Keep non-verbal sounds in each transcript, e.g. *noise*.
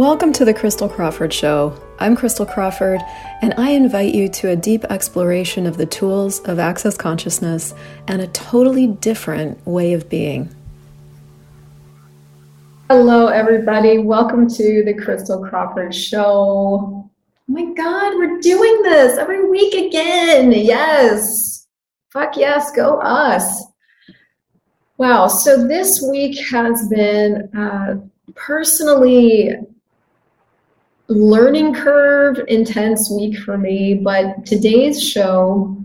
Welcome to the Crystal Crawford Show. I'm Crystal Crawford, and I invite you to a deep exploration of the tools of access consciousness and a totally different way of being. Hello, everybody. Welcome to the Crystal Crawford Show. Oh my God, we're doing this every week again. Yes. Fuck yes, go us. Wow. So this week has been uh, personally learning curve intense week for me but today's show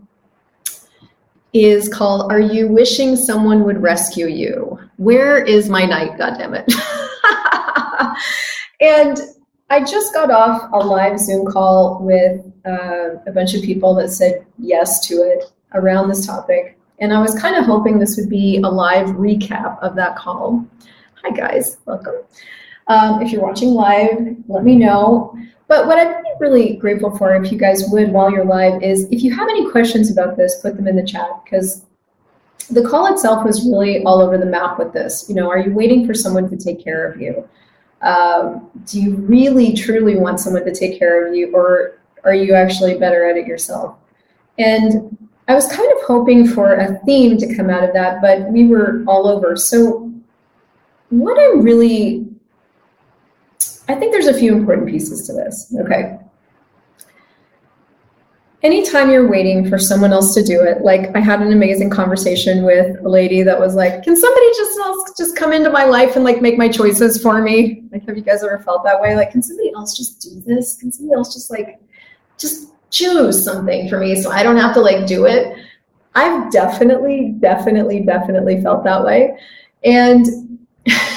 is called are you wishing someone would rescue you? Where is my knight goddammit? *laughs* And i just got off a live zoom call with uh, a bunch of people that said yes to it around this topic. And i was kind of hoping this would be a live recap of that call. Hi guys. Welcome um, if you're watching live, let me know. But what I'd be really grateful for, if you guys would, while you're live, is if you have any questions about this, put them in the chat because the call itself was really all over the map with this. You know, are you waiting for someone to take care of you? Um, do you really truly want someone to take care of you, or are you actually better at it yourself? And I was kind of hoping for a theme to come out of that, but we were all over. So, what I'm really I think there's a few important pieces to this. Okay. Anytime you're waiting for someone else to do it, like I had an amazing conversation with a lady that was like, "Can somebody just else just come into my life and like make my choices for me?" Like, have you guys ever felt that way? Like, can somebody else just do this? Can somebody else just like just choose something for me so I don't have to like do it? I've definitely, definitely, definitely felt that way, and *laughs*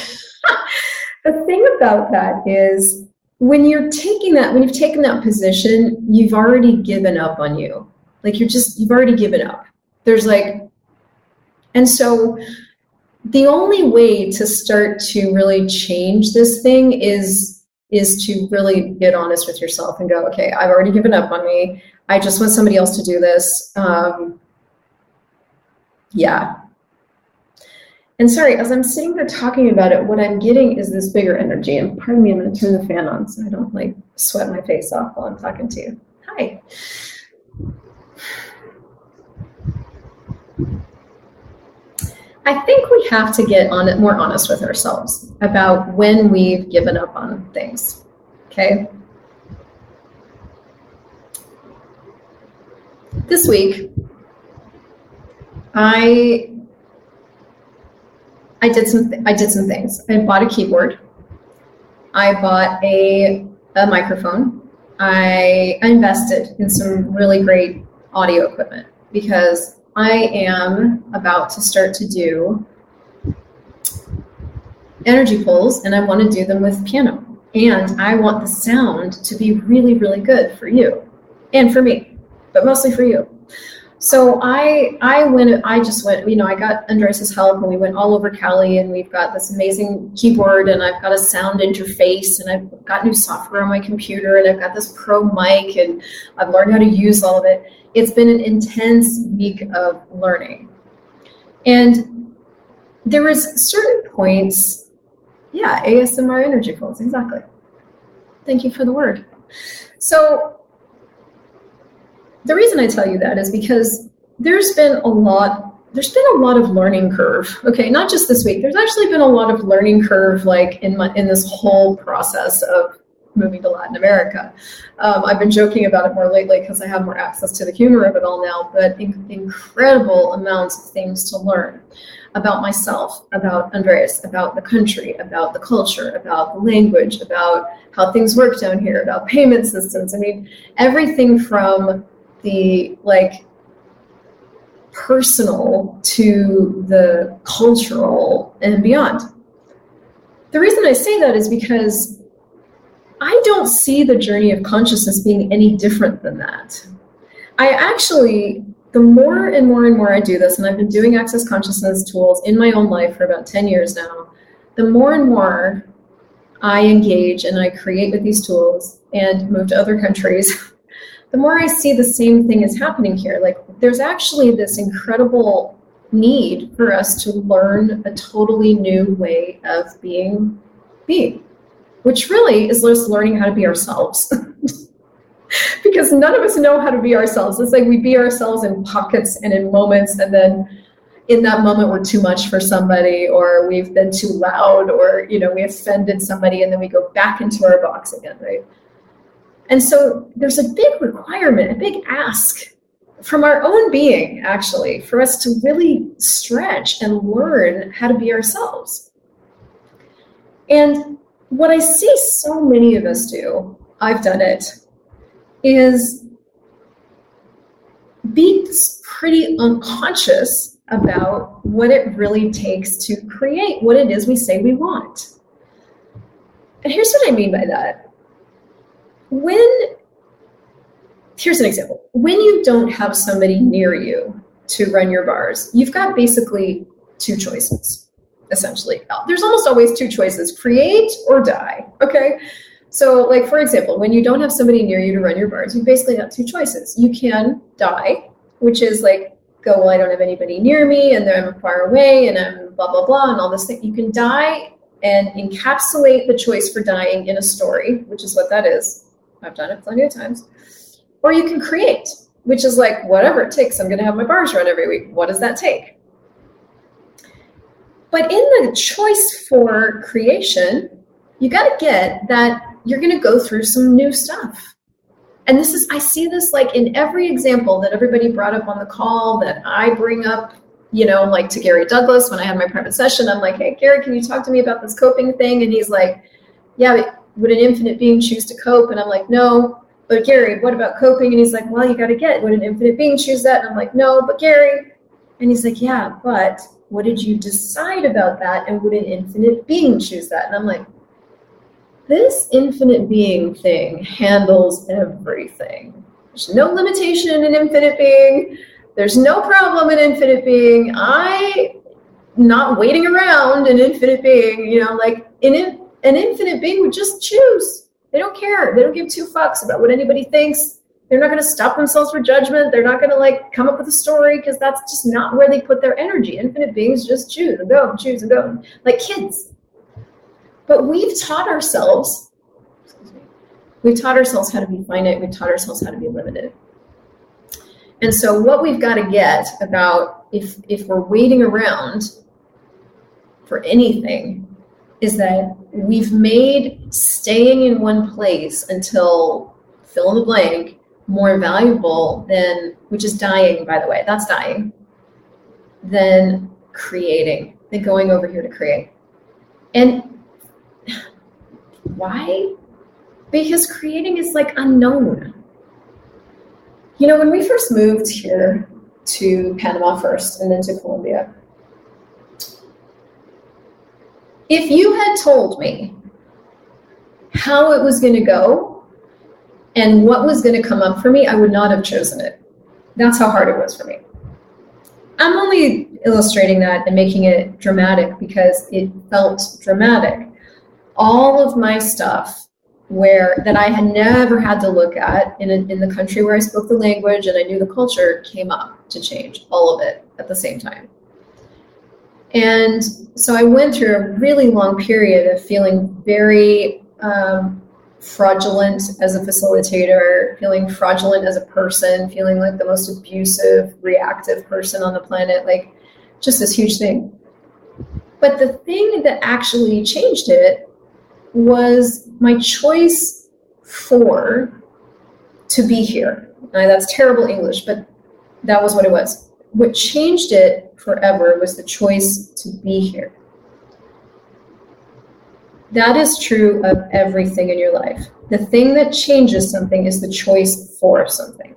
the thing about that is when you're taking that, when you've taken that position, you've already given up on you. Like you're just, you've already given up. There's like, and so the only way to start to really change this thing is is to really get honest with yourself and go, okay, I've already given up on me. I just want somebody else to do this. Um, yeah, and sorry, as I'm sitting there talking about it, what I'm getting is this bigger energy. And pardon me, I'm going to turn the fan on so I don't like sweat my face off while I'm talking to you. Hi. I think we have to get on it more honest with ourselves about when we've given up on things. Okay. This week, I I did some I did some things. I bought a keyboard. I bought a a microphone. I invested in some really great audio equipment because I am about to start to do energy pulls and I want to do them with piano. And I want the sound to be really, really good for you and for me, but mostly for you. So I I went I just went you know I got Andres's help and we went all over Cali and we've got this amazing keyboard and I've got a sound interface and I've got new software on my computer and I've got this pro mic and I've learned how to use all of it. It's been an intense week of learning. And there was certain points, yeah, ASMR energy pulls, exactly. Thank you for the word. So the reason I tell you that is because there's been a lot there's been a lot of learning curve okay? Not just this week there's actually been a lot of learning curve like in my in this whole process of moving to latin america. Um, i've been joking about it more lately because i have more access to the humor of it all now but in, incredible amounts of things to learn about myself about andreas about the country about the culture about the language about how things work down here about payment systems. I mean everything from the like personal to the cultural and beyond. The reason I say that is because I don't see the journey of consciousness being any different than that. I actually, the more and more and more I do this, and I've been doing access consciousness tools in my own life for about 10 years now, the more and more I engage and I create with these tools and move to other countries *laughs* the more I see the same thing is happening here. Like there's actually this incredible need for us to learn a totally new way of being being. which really is just learning how to be ourselves. *laughs* because none of us know how to be ourselves. It's like we be ourselves in pockets and in moments, and then in that moment we're too much for somebody, or we've been too loud, or you know we offended somebody, and then we go back into our box again, right? And so there's a big requirement, a big ask from our own being, actually, for us to really stretch and learn how to be ourselves. And what I see so many of us do, I've done it, is be pretty unconscious about what it really takes to create what it is we say we want. And here's what I mean by that. When, here's an example when you don't have somebody near you to run your bars, you've got basically two choices, essentially. There's almost always two choices create or die, okay? So, like for example, when you don't have somebody near you to run your bars, you basically got two choices. You can die, which is like go, well, I don't have anybody near me, and then I'm far away, and I'm blah blah blah, and all this thing. You can die and encapsulate the choice for dying in a story, which is what that is. I've done it plenty of times. Or you can create, which is like whatever it takes. I'm going to have my bars run every week. What does that take? But in the choice for creation, you got to get that you're going to go through some new stuff. And this is, I see this like in every example that everybody brought up on the call that I bring up, you know, like to Gary Douglas when I had my private session. I'm like, hey, Gary, can you talk to me about this coping thing? And he's like, yeah, would an infinite being choose to cope? And I'm like, no. But Gary, what about coping? And he's like, well, you got to get, would an infinite being choose that? And I'm like, no, but Gary. And he's like, yeah, but what did you decide about that? And would an infinite being choose that? And I'm like, this infinite being thing handles everything. There's no limitation in an infinite being. There's no problem in infinite being. I not waiting around an infinite being, you know, like an, an infinite being would just choose. They don't care. They don't give two fucks about what anybody thinks. They're not going to stop themselves for judgment. They're not going to like come up with a story because that's just not where they put their energy. Infinite beings just choose and go, choose and go, like kids. But we've taught ourselves, we've taught ourselves how to be finite, we've taught ourselves how to be limited. And so what we've got to get about if if we're waiting around for anything is that we've made staying in one place until fill in the blank more valuable than which is dying by the way that's dying than creating than going over here to create and why? Because creating is like unknown. You know, when we first moved here to Panama first and then to Colombia, if you had told me how it was going to go and what was going to come up for me, I would not have chosen it. That's how hard it was for me. I'm only illustrating that and making it dramatic because it felt dramatic all of my stuff where that I had never had to look at in, a, in the country where I spoke the language and I knew the culture came up to change all of it at the same time. And so I went through a really long period of feeling very um, fraudulent as a facilitator, feeling fraudulent as a person, feeling like the most abusive, reactive person on the planet, like just this huge thing. But the thing that actually changed it was my choice for to be here. Now, that's terrible English, but that was what it was. What changed it forever was the choice to be here. That is true of everything in your life. The thing that changes something is the choice for something.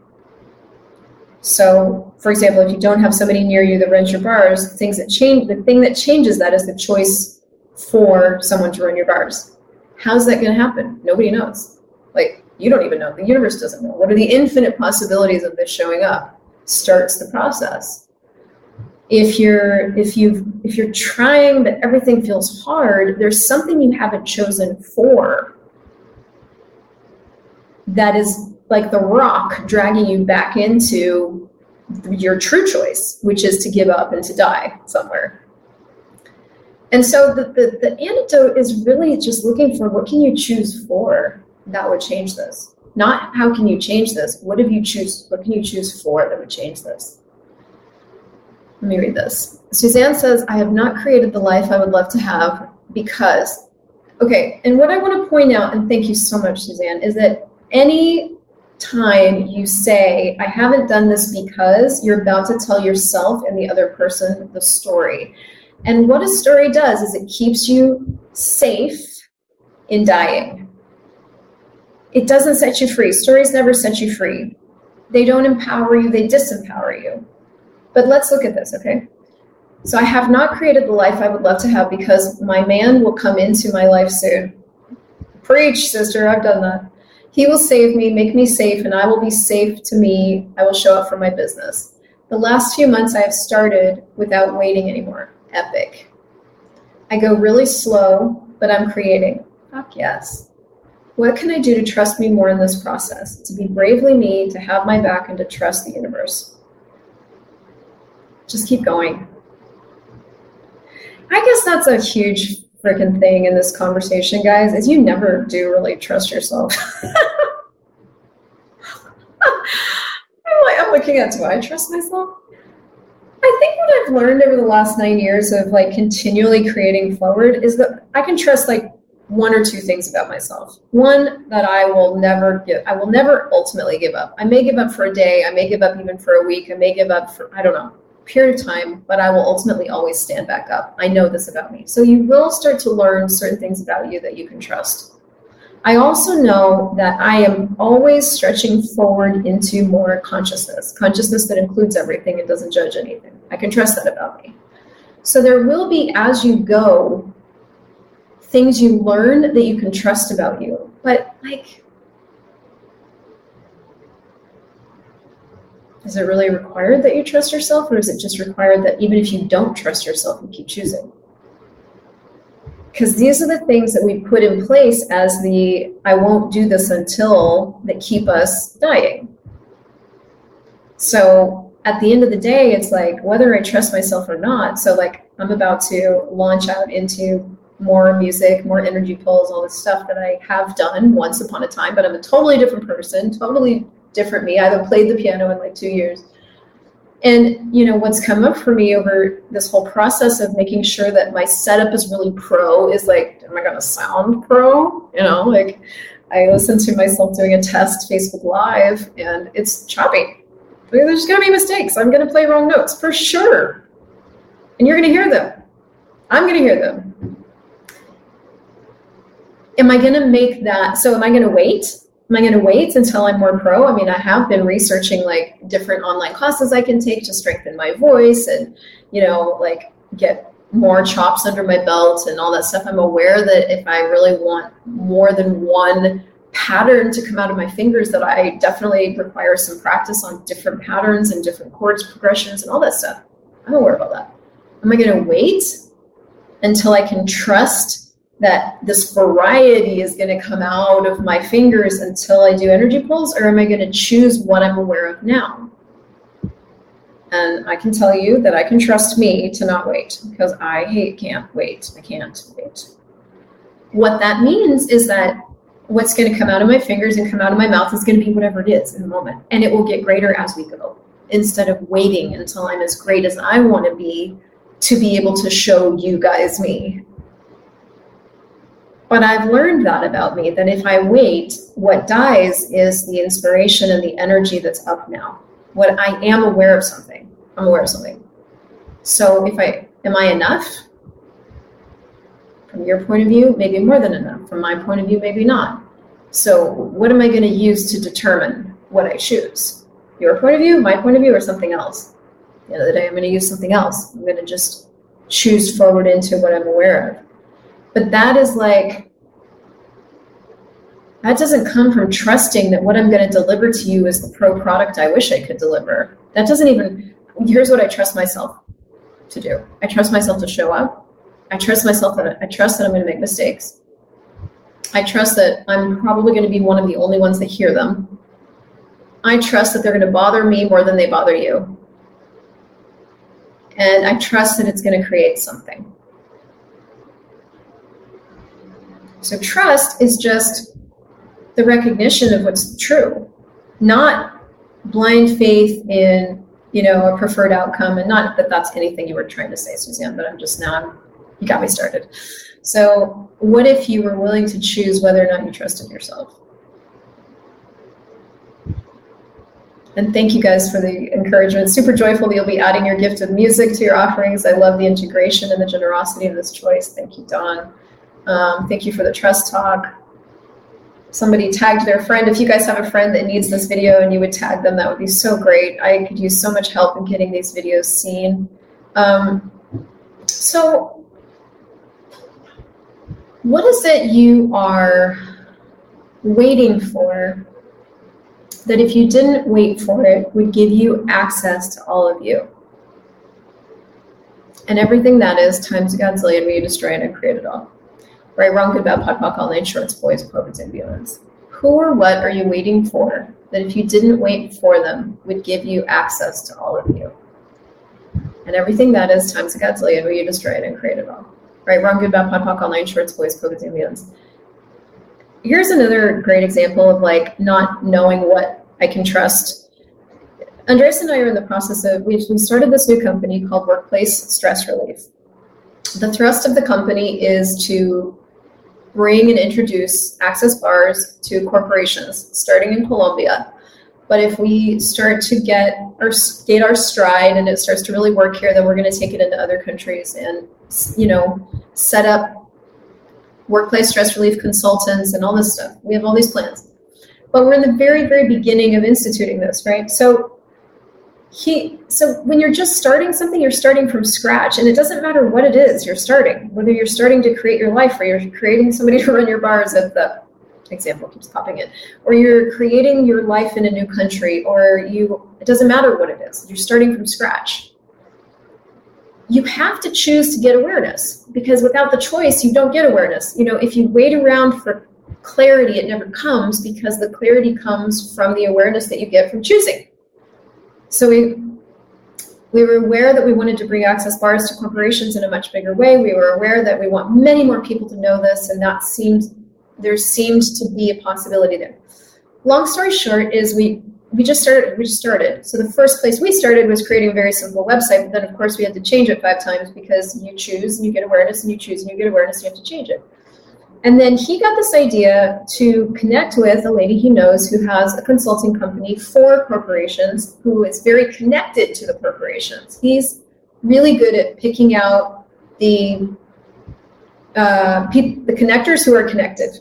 So, for example, if you don't have somebody near you that runs your bars, things that change the thing that changes that is the choice for someone to run your bars. How's that going to happen? Nobody knows. Like, you don't even know. The universe doesn't know. What are the infinite possibilities of this showing up? Starts the process. If you're if you if you're trying but everything feels hard, there's something you haven't chosen for that is like the rock dragging you back into your true choice, which is to give up and to die somewhere. And so the, the, the antidote is really just looking for what can you choose for that would change this. Not how can you change this, what have you choose what can you choose for that would change this? Let me read this. Suzanne says, I have not created the life I would love to have because okay, and what I want to point out, and thank you so much, Suzanne, is that any time you say, I haven't done this because, you're about to tell yourself and the other person the story. And what a story does is it keeps you safe in dying. It doesn't set you free. Stories never set you free. They don't empower you, they disempower you. But let's look at this, okay? So I have not created the life I would love to have because my man will come into my life soon. Preach, sister, I've done that. He will save me, make me safe, and I will be safe to me. I will show up for my business. The last few months I have started without waiting anymore epic. I go really slow, but I'm creating. Fuck yes. What can I do to trust me more in this process? To be bravely me, to have my back, and to trust the universe. Just keep going. I guess that's a huge freaking thing in this conversation, guys, is you never do really trust yourself. *laughs* I'm like, I'm looking at, do I trust myself? I think what I've learned over the last nine years of like continually creating forward is that I can trust like one or two things about myself. One that I will never give, I will never ultimately give up. I may give up for a day, I may give up even for a week, I may give up for, I don't know, period of time, but I will ultimately always stand back up. I know this about me. So you will start to learn certain things about you that you can trust. I also know that I am always stretching forward into more consciousness, consciousness that includes everything and doesn't judge anything. I can trust that about me. So there will be, as you go, things you learn that you can trust about you. But, like, is it really required that you trust yourself, or is it just required that even if you don't trust yourself, you keep choosing? because these are the things that we put in place as the I won't do this until that keep us dying. So at the end of the day, it's like whether I trust myself or not. So, like, I'm about to launch out into more music, more energy pulls, all this stuff that I have done once upon a time, but I'm a totally different person, totally different me. I haven't played the piano in like two years. And you know what's come up for me over this whole process of making sure that my setup is really pro is like, am I gonna sound pro? You know, like I listened to myself doing a test Facebook Live, and it's choppy. There's gonna be mistakes. I'm gonna play wrong notes for sure, and you're gonna hear them. I'm gonna hear them. Am I gonna make that? So am I gonna wait? am I going to wait until I'm more pro? I mean, I have been researching like different online classes I can take to strengthen my voice and, you know, like get more chops under my belt and all that stuff. I'm aware that if I really want more than one pattern to come out of my fingers, that I definitely require some practice on different patterns and different chords progressions and all that stuff. I'm aware all that. Am I going to wait until I can trust that this variety is going to come out of my fingers until I do energy pulls, or am I going to choose what I'm aware of now? And I can tell you that I can trust me to not wait because I hate can't wait. I can't wait. What that means is that what's going to come out of my fingers and come out of my mouth is going to be whatever it is in the moment. And it will get greater as we go instead of waiting until I'm as great as I want to be to be able to show you guys me but I've learned that about me that if I wait, what dies is the inspiration and the energy that's up now. What I am aware of something, I'm aware of something. So if I am I enough? From your point of view, maybe more than enough. From my point of view, maybe not. So what am I going to use to determine what I choose? Your point of view, my point of view, or something else? The of the day, I'm going to use something else. I'm going to just choose forward into what I'm aware of. But that is like, that doesn't come from trusting that what I'm going to deliver to you is the pro product I wish I could deliver. That doesn't even, here's what I trust myself to do I trust myself to show up. I trust myself that I trust that I'm going to make mistakes. I trust that I'm probably going to be one of the only ones that hear them. I trust that they're going to bother me more than they bother you. And I trust that it's going to create something. So trust is just the recognition of what's true, not blind faith in you know a preferred outcome, and not that that's anything you were trying to say, Suzanne. But I'm just now you got me started. So what if you were willing to choose whether or not you trusted yourself? And thank you guys for the encouragement. Super joyful that you'll be adding your gift of music to your offerings. I love the integration and the generosity of this choice. Thank you, Don. Um, thank you for the trust talk. Somebody tagged their friend. If you guys have a friend that needs this video and you would tag them, that would be so great. I could use so much help in getting these videos seen. Um, so, what is it you are waiting for that if you didn't wait for it would give you access to all of you? And everything that is times land where you destroy and create it all right, wrong, good, bad, POD, POC, all nine shorts, boys, corporates, and. Who or what are you waiting for that if you didn't wait for them would give you access to all of you? And everything that is times a godzillion where you destroy it and create it all. Right, wrong, good, bad, POD, POC, all nine shorts, boys, corporates, and. Here's another great example of like not knowing what I can trust Andres and I are in the process of, we started this new company called Workplace Stress Relief. The thrust of the company is to bring and introduce access bars to corporations, starting in Colombia. But if we start to get our get our stride and it starts to really work here, then we're going to take it into other countries and you know set up workplace stress relief consultants and all this stuff. We have all these plans, but we're in the very very beginning of instituting this, right? So he so when you're just starting something you're starting from scratch and it doesn't matter what it is you're starting. Whether you're starting to create your life or you're creating somebody *laughs* to run your bars if the example keeps popping in or you're creating your life in a new country or you it doesn't matter what it is you're starting from scratch. You have to choose to get awareness because without the choice you don't get awareness. You know if you wait around for clarity it never comes because the clarity comes from the awareness that you get from choosing so we we were aware that we wanted to bring access bars to corporations in a much bigger way. We were aware that we want many more people to know this, and that seemed there seemed to be a possibility there. Long story short is we we just started we just started. So the first place we started was creating a very simple website, but then of course we had to change it five times because you choose and you get awareness and you choose and you get awareness and you have to change it. And then he got this idea to connect with a lady he knows who has a consulting company for corporations who is very connected to the corporations. He's really good at picking out the uh, pe- the connectors who are connected.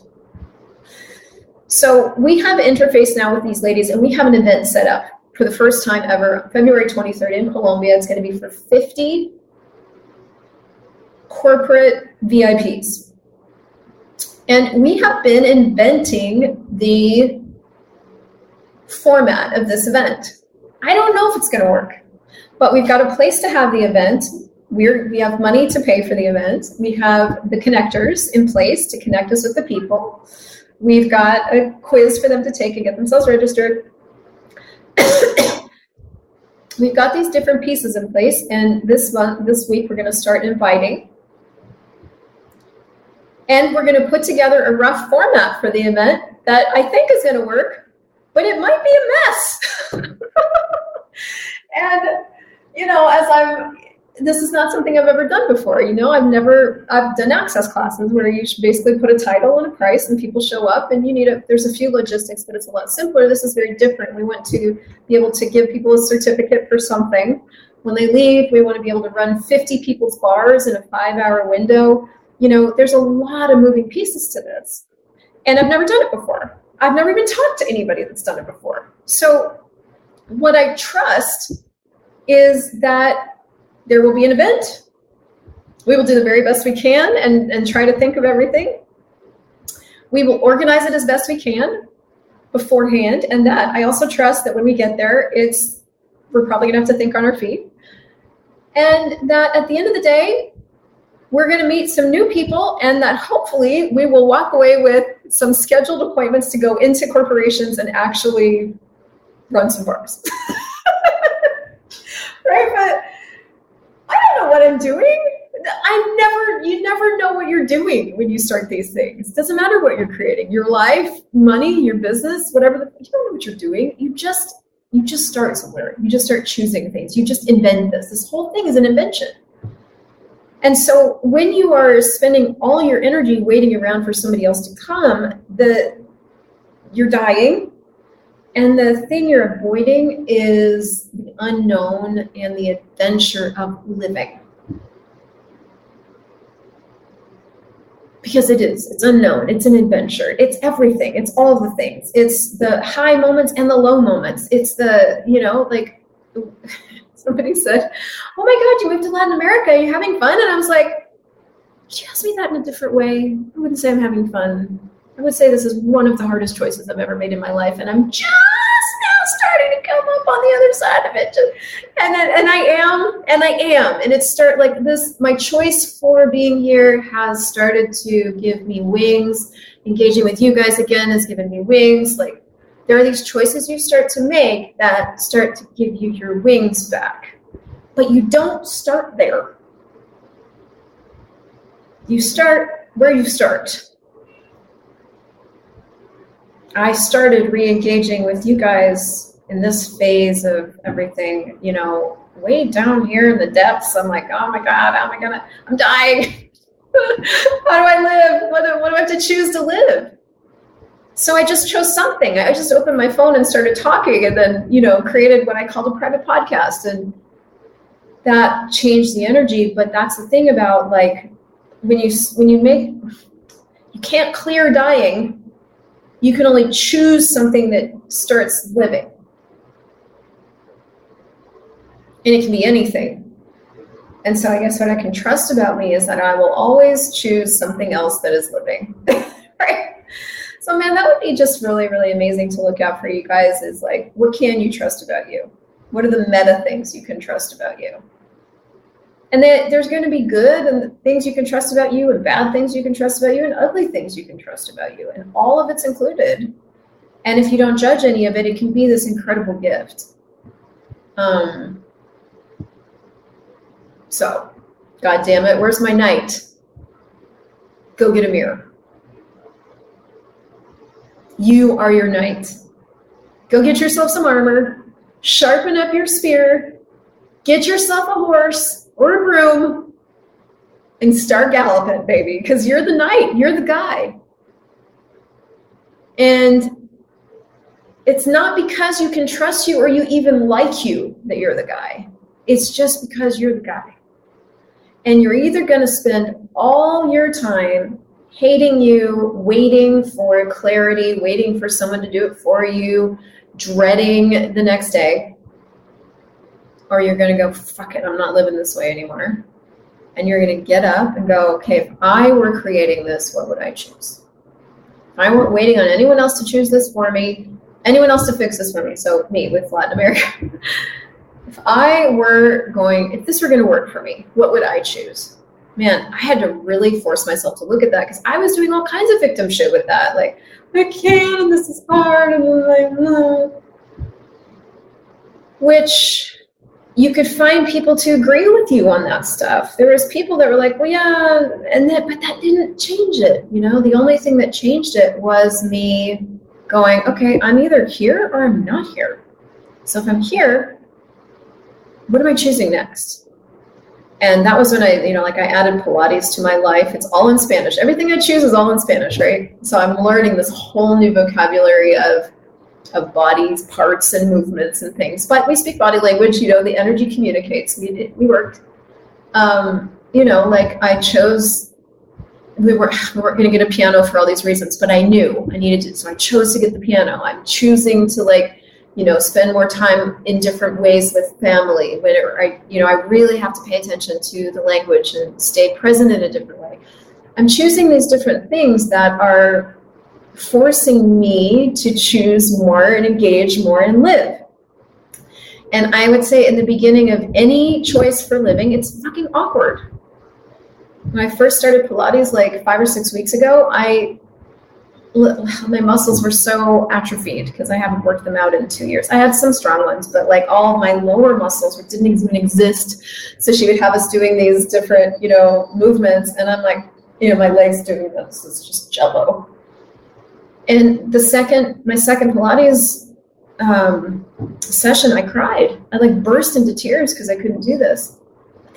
So we have interface now with these ladies, and we have an event set up for the first time ever, February 23rd in Colombia. It's going to be for 50 corporate VIPs. And we have been inventing the format of this event. I don't know if it's going to work, but we've got a place to have the event. We're, we have money to pay for the event. We have the connectors in place to connect us with the people. We've got a quiz for them to take and get themselves registered. *coughs* We've got these different pieces in place, and this month, this week, we're going to start inviting and we're going to put together a rough format for the event that I think is going to work, but it might be a mess. *laughs* and, you know, as I'm, this is not something I've ever done before. You know, I've never, I've done access classes where you basically put a title and a price and people show up and you need a, there's a few logistics, but it's a lot simpler. This is very different. We want to be able to give people a certificate for something. When they leave, we want to be able to run 50 people's bars in a five hour window you know, there's a lot of moving pieces to this. And I've never done it before. I've never even talked to anybody that's done it before. So, what I trust is that there will be an event. We will do the very best we can and, and try to think of everything. We will organize it as best we can beforehand. And that I also trust that when we get there, it's we're probably gonna have to think on our feet. And that at the end of the day, we're going to meet some new people and that hopefully we will walk away with some scheduled appointments to go into corporations and actually run some bars. *laughs* right? But I don't know what I'm doing. I never, you never know what you're doing when you start these things. Doesn't matter what you're creating, your life, money, your business, whatever. The, you don't know what you're doing. You just, you just start somewhere. You just start choosing things. You just invent this. This whole thing is an invention. And so when you are spending all your energy waiting around for somebody else to come, the you're dying. And the thing you're avoiding is the unknown and the adventure of living. because it is it's unknown it's an adventure it's everything it's all the things it's the high moments and the low moments it's the you know like *laughs* somebody said oh my god you went to latin america You're you having fun and i was like "She asked me that in a different way i wouldn't say i'm having fun i would say this is one of the hardest choices i've ever made in my life and i'm just now starting to come up on the other side of it. And and I am, and I am, and it's start like this. My choice for being here has started to give me wings. Engaging with you guys again has given me wings. Like there are these choices you start to make that start to give you your wings back, but you don't start there. You start where you start. I started re-engaging with you guys in this phase of everything, you know, way down here in the depths. I'm like, oh my God, how am I gonna, I'm dying. *laughs* how do I live? What do, what do I have to choose to live? So I just chose something. I just opened my phone and started talking and then, you know, created what I called a private podcast. And that changed the energy. But that's the thing about like when you when you make you can't clear dying you can only choose something that starts living. And it can be anything. And so I guess what I can trust about me is that I will always choose something else that is living. *laughs* right? So man, that would be just really, really amazing to look out for you guys is like, what can you trust about you? What are the meta things you can trust about you? and that there's going to be good and things you can trust about you and bad things you can trust about you and ugly things you can trust about you and all of it's included and if you don't judge any of it it can be this incredible gift um so god damn it where's my knight go get a mirror you are your knight go get yourself some armor sharpen up your spear get yourself a horse or a broom and start galloping, baby, because you're the knight, you're the guy. And it's not because you can trust you or you even like you that you're the guy. It's just because you're the guy. And you're either going to spend all your time hating you, waiting for clarity, waiting for someone to do it for you, dreading the next day, or you're going to go, fuck it, I'm not living this way anymore. And you're going to get up and go, okay, if I were creating this, what would I choose? If I weren't waiting on anyone else to choose this for me, anyone else to fix this for me, so me with Latin America. *laughs* if I were going, if this were going to work for me, what would I choose? Man, I had to really force myself to look at that because I was doing all kinds of victim shit with that. Like, I can't, and this is hard, and I'm like, no. Which you could find people to agree with you on that stuff. There was people that were like, "Well, yeah," and that, but that didn't change it. You know, the only thing that changed it was me going, "Okay, I'm either here or I'm not here." So if I'm here, what am I choosing next? And that was when I, you know, like I added Pilates to my life. It's all in Spanish. Everything I choose is all in Spanish, right? So I'm learning this whole new vocabulary of of bodies, parts, and movements and things. But we speak body language. You know, the energy communicates. We we worked. Um, you know, like I chose. We were we weren't going to get a piano for all these reasons, but I knew I needed to. So I chose to get the piano. I'm choosing to like, you know, spend more time in different ways with family. Where I, you know, I really have to pay attention to the language and stay present in a different way. I'm choosing these different things that are forcing me to choose more and engage more and live. And I would say in the beginning of any choice for living, it's fucking awkward. When I first started Pilates like five or six weeks ago, I my muscles were so atrophied because I haven't worked them out in two years. I had some strong ones, but like all my lower muscles didn't even exist. So she would have us doing these different, you know, movements, and I'm like, you know, my legs doing this. It's just jello. And the second, my second Pilates um, session, I cried. I like burst into tears because I couldn't do this.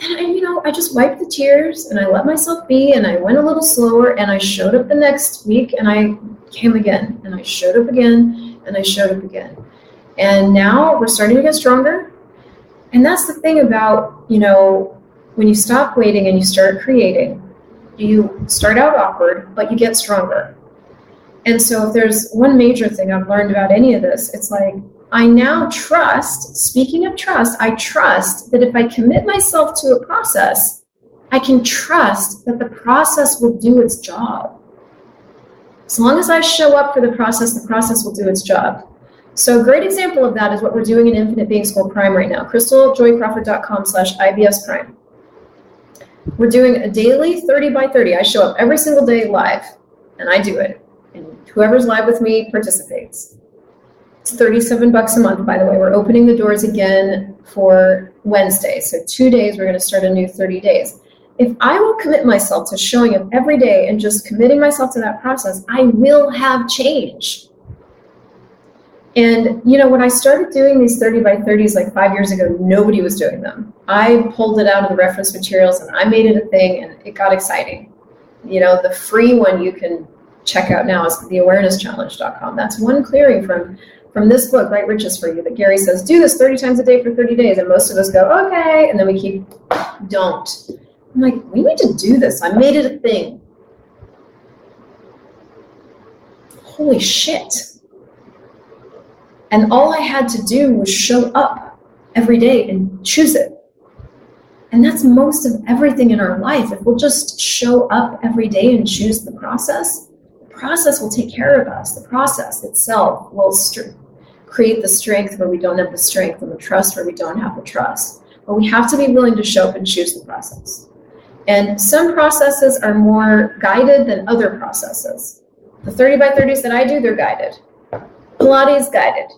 Then I, you know, I just wiped the tears and I let myself be and I went a little slower and I showed up the next week and I came again and I showed up again and I showed up again. And now we're starting to get stronger. And that's the thing about, you know, when you stop waiting and you start creating, you start out awkward, but you get stronger. And so, if there's one major thing I've learned about any of this, it's like I now trust, speaking of trust, I trust that if I commit myself to a process, I can trust that the process will do its job. As long as I show up for the process, the process will do its job. So a great example of that is what we're doing in Infinite Being School Prime right now, crystaljoycrawford.com slash IBS Prime. We're doing a daily 30 by 30. I show up every single day live, and I do it. And whoever's live with me participates. It's 37 bucks a month, by the way. We're opening the doors again for Wednesday. So, two days, we're going to start a new 30 days. If I will commit myself to showing up every day and just committing myself to that process, I will have change. And you know, when I started doing these 30 by 30s like five years ago, nobody was doing them. I pulled it out of the reference materials and I made it a thing and it got exciting. You know, the free one you can check out now is theawarenesschallenge.com. That's one clearing from from this book, Right Riches for You, that Gary says, do this 30 times a day for 30 days. And most of us go, okay. And then we keep, don't. I'm like, we need to do this. I made it a thing. Holy shit. And all I had to do was show up every day and choose it. And that's most of everything in our life. If we'll just show up every day and choose the process, the process will take care of us. The process itself will create the strength where we don't have the strength and the trust where we don't have the trust. But we have to be willing to show up and choose the process. And some processes are more guided than other processes. The 30 by 30s that I do, they're guided. Pilates guided.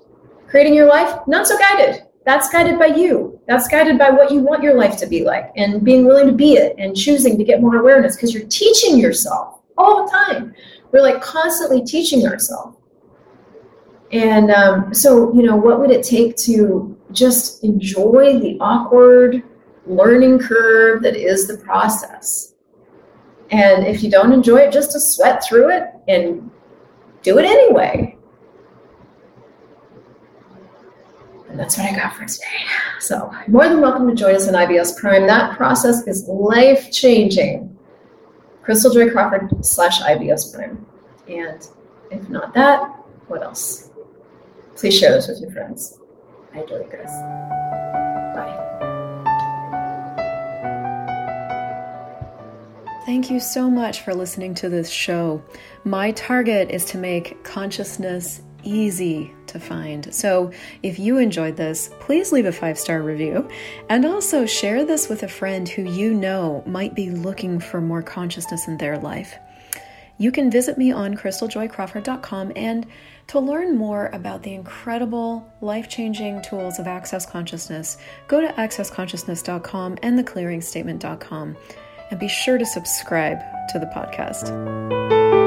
Creating your life, not so guided. That's guided by you. That's guided by what you want your life to be like and being willing to be it and choosing to get more awareness because you're teaching yourself all the time. We're like constantly teaching ourselves. And um, so, you know, what would it take to just enjoy the awkward learning curve that is the process? And if you don't enjoy it, just to sweat through it and do it anyway. And that's what I got for today. So, more than welcome to join us in IBS Prime. That process is life changing. Crystal Joy Crawford slash IBS Prime. And if not that, what else? Please share this with your friends. I guys. Bye. Thank you so much for listening to this show. My target is to make consciousness easy to find. So if you enjoyed this, please leave a five star review and also share this with a friend who you know might be looking for more consciousness in their life. You can visit me on crystaljoycrawford.com and to learn more about the incredible life changing tools of Access Consciousness, go to accessconsciousness.com and theclearingstatement.com and be sure to subscribe to the podcast.